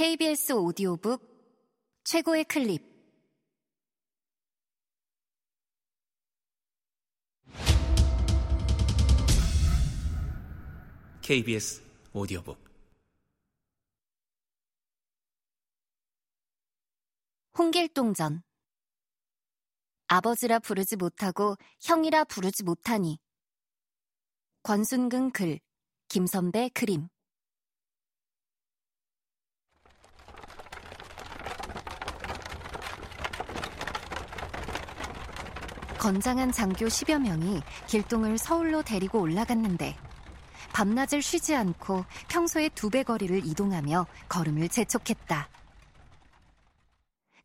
KBS 오디오북 최고의 클립. KBS 오디오북. 홍길동전. 아버지라 부르지 못하고 형이라 부르지 못하니. 권순근 글 김선배 그림 건장한 장교 10여 명이 길동을 서울로 데리고 올라갔는데 밤낮을 쉬지 않고 평소의 두 배 거리를 이동하며 걸음을 재촉했다.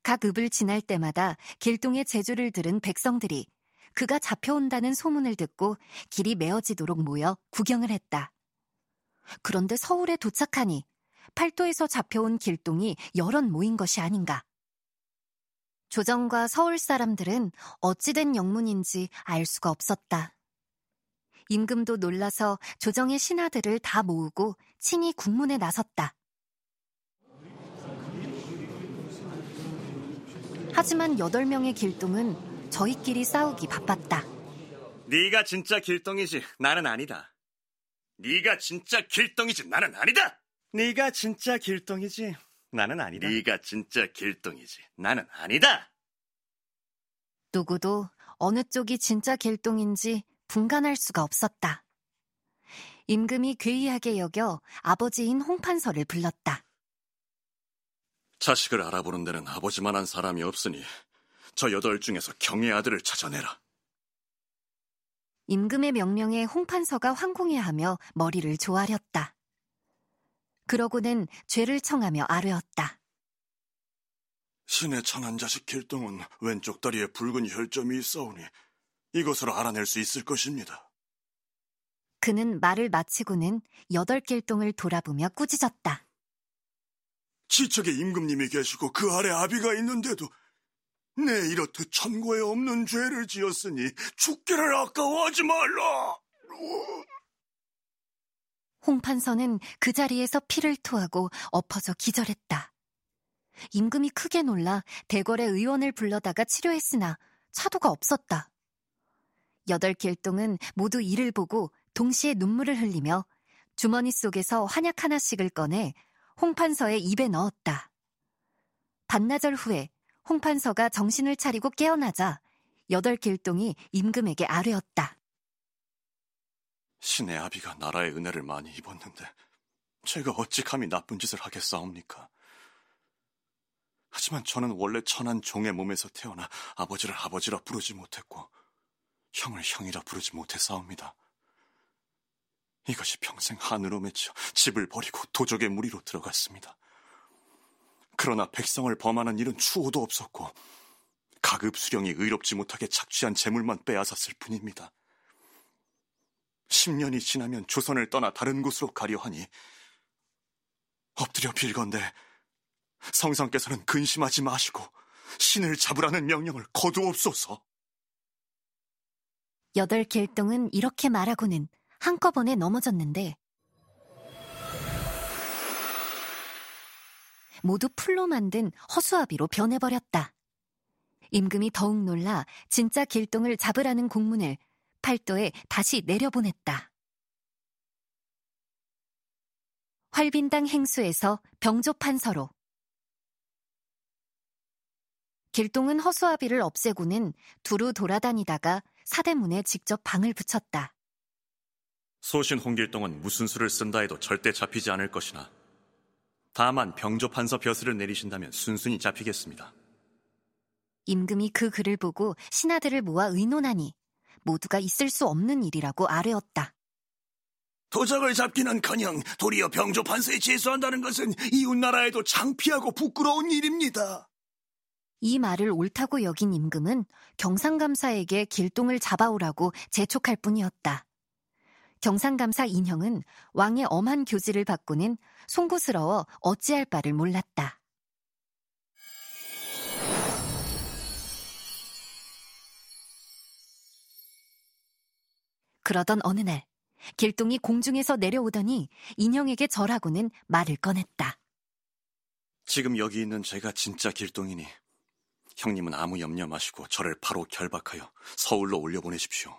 각 읍을 지날 때마다 길동의 제주를 들은 백성들이 그가 잡혀온다는 소문을 듣고 길이 메어지도록 모여 구경을 했다. 그런데 서울에 도착하니 팔도에서 잡혀온 길동이 여럿 모인 것이 아닌가. 조정과 서울 사람들은 어찌된 영문인지 알 수가 없었다. 임금도 놀라서 조정의 신하들을 다 모으고 친히 국문에 나섰다. 하지만 여덟 명의 길동은 저희끼리 싸우기 바빴다. 네가 진짜 길동이지 나는 아니다. 네가 진짜 길동이지 나는 아니다. 네가 진짜 길동이지 나는 아니다. 네가 진짜 길동이지 나는 아니다. 누구도 어느 쪽이 진짜 길동인지 분간할 수가 없었다. 임금이 괴이하게 여겨 아버지인 홍판서를 불렀다. 자식을 알아보는 데는 아버지만한 사람이 없으니 저 여덟 중에서 경의 아들을 찾아내라. 임금의 명령에 홍판서가 황공해하며 머리를 조아렸다. 그러고는 죄를 청하며 아뢰었다. 신의 천한 자식 길동은 왼쪽 다리에 붉은 혈점이 있어오니 이것으로 알아낼 수 있을 것입니다. 그는 말을 마치고는 여덟 길동을 돌아보며 꾸짖었다. 지척에 임금님이 계시고 그 아래 아비가 있는데도 내 이렇듯 천고에 없는 죄를 지었으니 죽기를 아까워하지 말라. 홍판서는 그 자리에서 피를 토하고 엎어져 기절했다. 임금이 크게 놀라 대궐의 의원을 불러다가 치료했으나 차도가 없었다. 여덟 길동은 모두 이를 보고 동시에 눈물을 흘리며 주머니 속에서 한약 하나씩을 꺼내 홍판서의 입에 넣었다. 반나절 후에 홍판서가 정신을 차리고 깨어나자 여덟 길동이 임금에게 아뢰었다. 신의 아비가 나라의 은혜를 많이 입었는데 제가 어찌 감히 나쁜 짓을 하겠사옵니까? 하지만 저는 원래 천한 종의 몸에서 태어나 아버지를 아버지라 부르지 못했고 형을 형이라 부르지 못했사옵니다. 이것이 평생 한으로 맺혀 집을 버리고 도적의 무리로 들어갔습니다. 그러나 백성을 범하는 일은 추호도 없었고 가급 수령이 의롭지 못하게 착취한 재물만 빼앗았을 뿐입니다. 10년이 지나면 조선을 떠나 다른 곳으로 가려 하니 엎드려 빌건데 성상께서는 근심하지 마시고 신을 잡으라는 명령을 거두옵소서. 여덟 길동은 이렇게 말하고는 한꺼번에 넘어졌는데 모두 풀로 만든 허수아비로 변해버렸다. 임금이 더욱 놀라 진짜 길동을 잡으라는 공문을 팔도에 다시 내려보냈다. 활빈당 행수에서 병조판서로 길동은 허수아비를 없애고는 두루 돌아다니다가 사대문에 직접 방을 붙였다. 소신 홍길동은 무슨 수를 쓴다 해도 절대 잡히지 않을 것이나 다만 병조판서 벼슬을 내리신다면 순순히 잡히겠습니다. 임금이 그 글을 보고 신하들을 모아 의논하니 모두가 있을 수 없는 일이라고 아뢰었다. 도적을 잡기는커녕 도리어 병조판서에 제소한다는 것은 이웃나라에도 창피하고 부끄러운 일입니다. 이 말을 옳다고 여긴 임금은 경상감사에게 길동을 잡아오라고 재촉할 뿐이었다. 경상감사 인형은 왕의 엄한 교지를 받고는 송구스러워 어찌할 바를 몰랐다. 그러던 어느 날 길동이 공중에서 내려오더니 인형에게 절하고는 말을 꺼냈다. 지금 여기 있는 제가 진짜 길동이니 형님은 아무 염려 마시고 저를 바로 결박하여 서울로 올려보내십시오.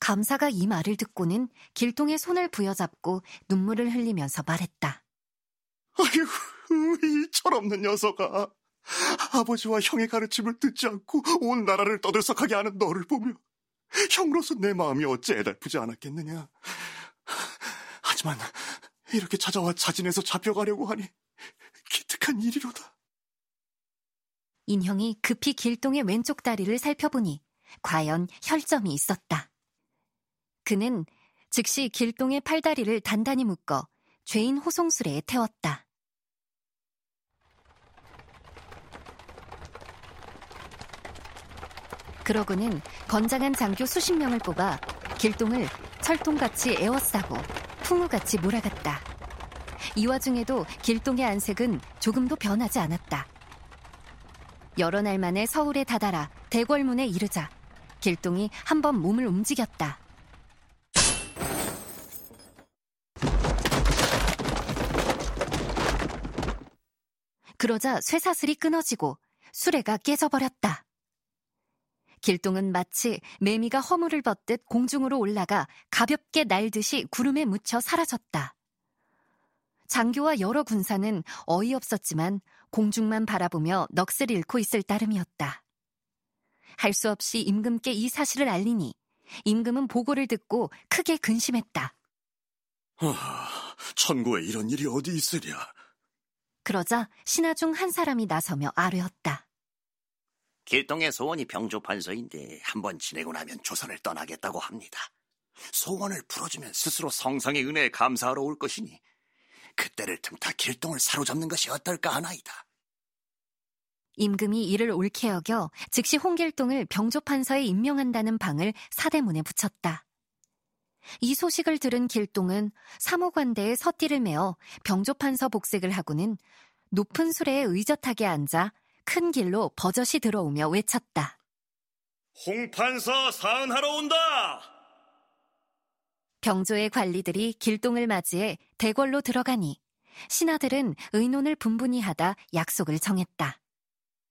감사가 이 말을 듣고는 길동의 손을 부여잡고 눈물을 흘리면서 말했다. 아휴, 이 철없는 녀석아. 아버지와 형의 가르침을 듣지 않고 온 나라를 떠들썩하게 하는 너를 보며 형으로서 내 마음이 어찌 애달프지 않았겠느냐. 하지만 이렇게 찾아와 자진해서 잡혀가려고 하니 기특한 일이로다. 인형이 급히 길동의 왼쪽 다리를 살펴보니 과연 혈점이 있었다. 그는 즉시 길동의 팔다리를 단단히 묶어 죄인 호송수레에 태웠다. 그러고는 건장한 장교 수십 명을 뽑아 길동을 철통같이 에워싸고 풍우같이 몰아갔다. 이 와중에도 길동의 안색은 조금도 변하지 않았다. 여러 날 만에 서울에 다다라 대궐문에 이르자 길동이 한 번 몸을 움직였다. 그러자 쇠사슬이 끊어지고 수레가 깨져버렸다. 길동은 마치 매미가 허물을 벗듯 공중으로 올라가 가볍게 날듯이 구름에 묻혀 사라졌다. 장교와 여러 군사는 어이없었지만 공중만 바라보며 넋을 잃고 있을 따름이었다. 할 수 없이 임금께 이 사실을 알리니 임금은 보고를 듣고 크게 근심했다. 아, 천고에 이런 일이 어디 있으랴. 그러자 신하 중 한 사람이 나서며 아뢰었다. 길동의 소원이 병조판서인데 한번 지내고 나면 조선을 떠나겠다고 합니다. 소원을 풀어주면 스스로 성상의 은혜에 감사하러 올 것이니 그때를 틈타 길동을 사로잡는 것이 어떨까 하나이다. 임금이 이를 옳게 여겨 즉시 홍길동을 병조판서에 임명한다는 방을 사대문에 붙였다. 이 소식을 들은 길동은 사무관대에 서띠를 메어 병조판서 복색을 하고는 높은 수레에 의젓하게 앉아 큰 길로 버젓이 들어오며 외쳤다. 홍판서 사은하러 온다! 병조의 관리들이 길동을 맞이해 대궐로 들어가니 신하들은 의논을 분분히 하다 약속을 정했다.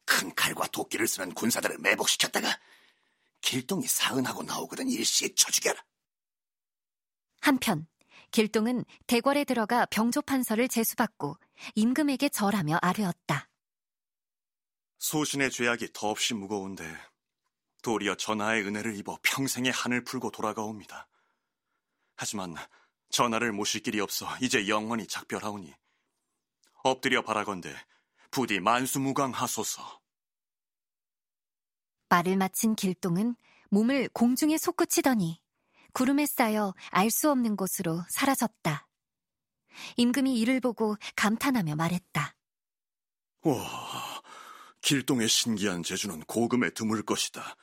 큰 칼과 도끼를 쓰는 군사들을 매복시켰다가 길동이 사은하고 나오거든 일시에 쳐죽여라. 한편 길동은 대궐에 들어가 병조 판서를 제수받고 임금에게 절하며 아뢰었다. 소신의 죄악이 더없이 무거운데 도리어 전하의 은혜를 입어 평생의 한을 풀고 돌아가옵니다. 하지만 전하를 모실 길이 없어 이제 영원히 작별하오니 엎드려 바라건대 부디 만수무강하소서. 말을 마친 길동은 몸을 공중에 솟구치더니 구름에 쌓여 알 수 없는 곳으로 사라졌다. 임금이 이를 보고 감탄하며 말했다. 와, 길동의 신기한 재주는 고금에 드물 것이다.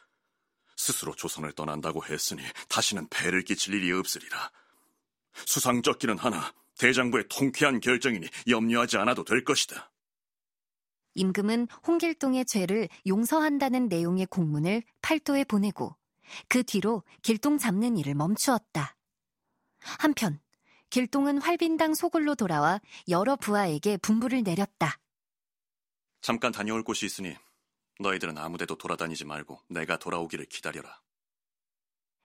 스스로 조선을 떠난다고 했으니 다시는 배를 끼칠 일이 없으리라. 수상적기는 하나 대장부의 통쾌한 결정이니 염려하지 않아도 될 것이다. 임금은 홍길동의 죄를 용서한다는 내용의 공문을 팔도에 보내고 그 뒤로 길동 잡는 일을 멈추었다. 한편 길동은 활빈당 소굴로 돌아와 여러 부하에게 분부를 내렸다. 잠깐 다녀올 곳이 있으니 너희들은 아무데도 돌아다니지 말고 내가 돌아오기를 기다려라.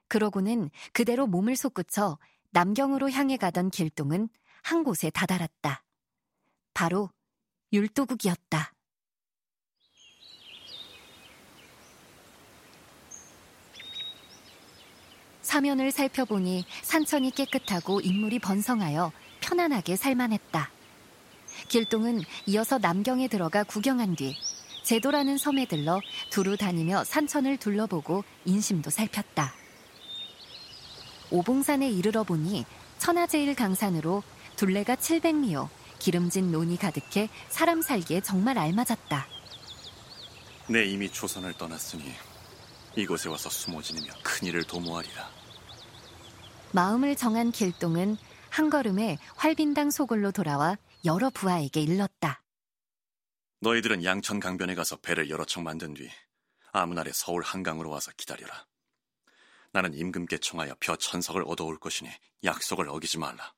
그러고는 그대로 몸을 솟구쳐 남경으로 향해 가던 길동은 한 곳에 다다랐다. 바로 율도국이었다. 사면을 살펴보니 산천이 깨끗하고 인물이 번성하여 편안하게 살만했다. 길동은 이어서 남경에 들어가 구경한 뒤 제도라는 섬에 들러 두루 다니며 산천을 둘러보고 인심도 살폈다. 오봉산에 이르러 보니 천하제일 강산으로 둘레가 700미요, 기름진 논이 가득해 사람 살기에 정말 알맞았다. 내 이미 조선을 떠났으니 이곳에 와서 숨어 지내며 큰일을 도모하리라. 마음을 정한 길동은 한 걸음에 활빈당 소굴로 돌아와 여러 부하에게 일렀다. 너희들은 양천 강변에 가서 배를 여러 척 만든 뒤 아무 날에 서울 한강으로 와서 기다려라. 나는 임금께 청하여 벼 천석을 얻어올 것이니 약속을 어기지 말라.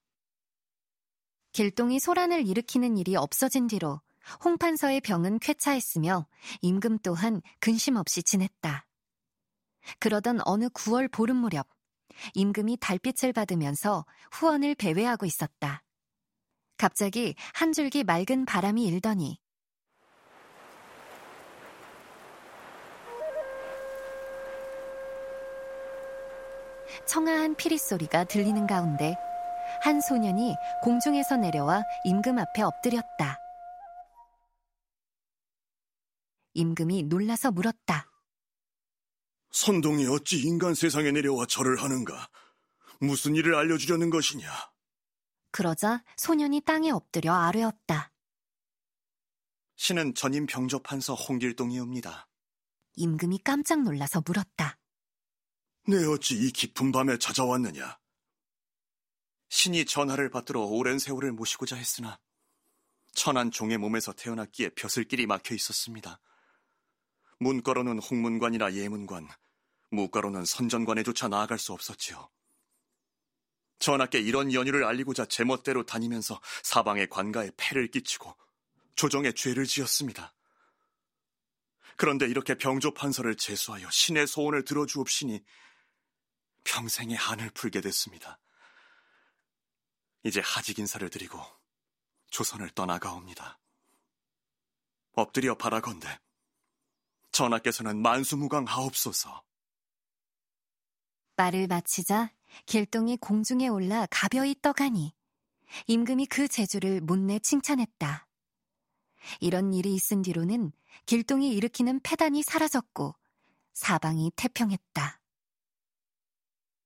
길동이 소란을 일으키는 일이 없어진 뒤로 홍판서의 병은 쾌차했으며 임금 또한 근심 없이 지냈다. 그러던 어느 9월 보름 무렵 임금이 달빛을 받으면서 후원을 배회하고 있었다. 갑자기 한 줄기 맑은 바람이 일더니 청아한 피리 소리가 들리는 가운데 한 소년이 공중에서 내려와 임금 앞에 엎드렸다. 임금이 놀라서 물었다. 선동이 어찌 인간 세상에 내려와 절을 하는가? 무슨 일을 알려주려는 것이냐? 그러자 소년이 땅에 엎드려 아뢰었다. 신은 전임 병조판서 홍길동이옵니다. 임금이 깜짝 놀라서 물었다. 내 어찌 이 깊은 밤에 찾아왔느냐? 신이 전하를 받들어 오랜 세월을 모시고자 했으나 천한 종의 몸에서 태어났기에 벼슬길이 막혀 있었습니다. 문과로는 홍문관이나 예문관, 무과로는 선전관에조차 나아갈 수 없었지요. 전하께 이런 연유를 알리고자 제멋대로 다니면서 사방의 관가에 폐를 끼치고 조정에 죄를 지었습니다. 그런데 이렇게 병조 판서를 제수하여 신의 소원을 들어주옵시니 평생의 한을 풀게 됐습니다. 이제 하직 인사를 드리고 조선을 떠나가옵니다. 엎드려 바라건대 전하께서는 만수무강하옵소서. 말을 마치자 길동이 공중에 올라 가벼이 떠가니 임금이 그 재주를 못내 칭찬했다. 이런 일이 있은 뒤로는 길동이 일으키는 패단이 사라졌고 사방이 태평했다.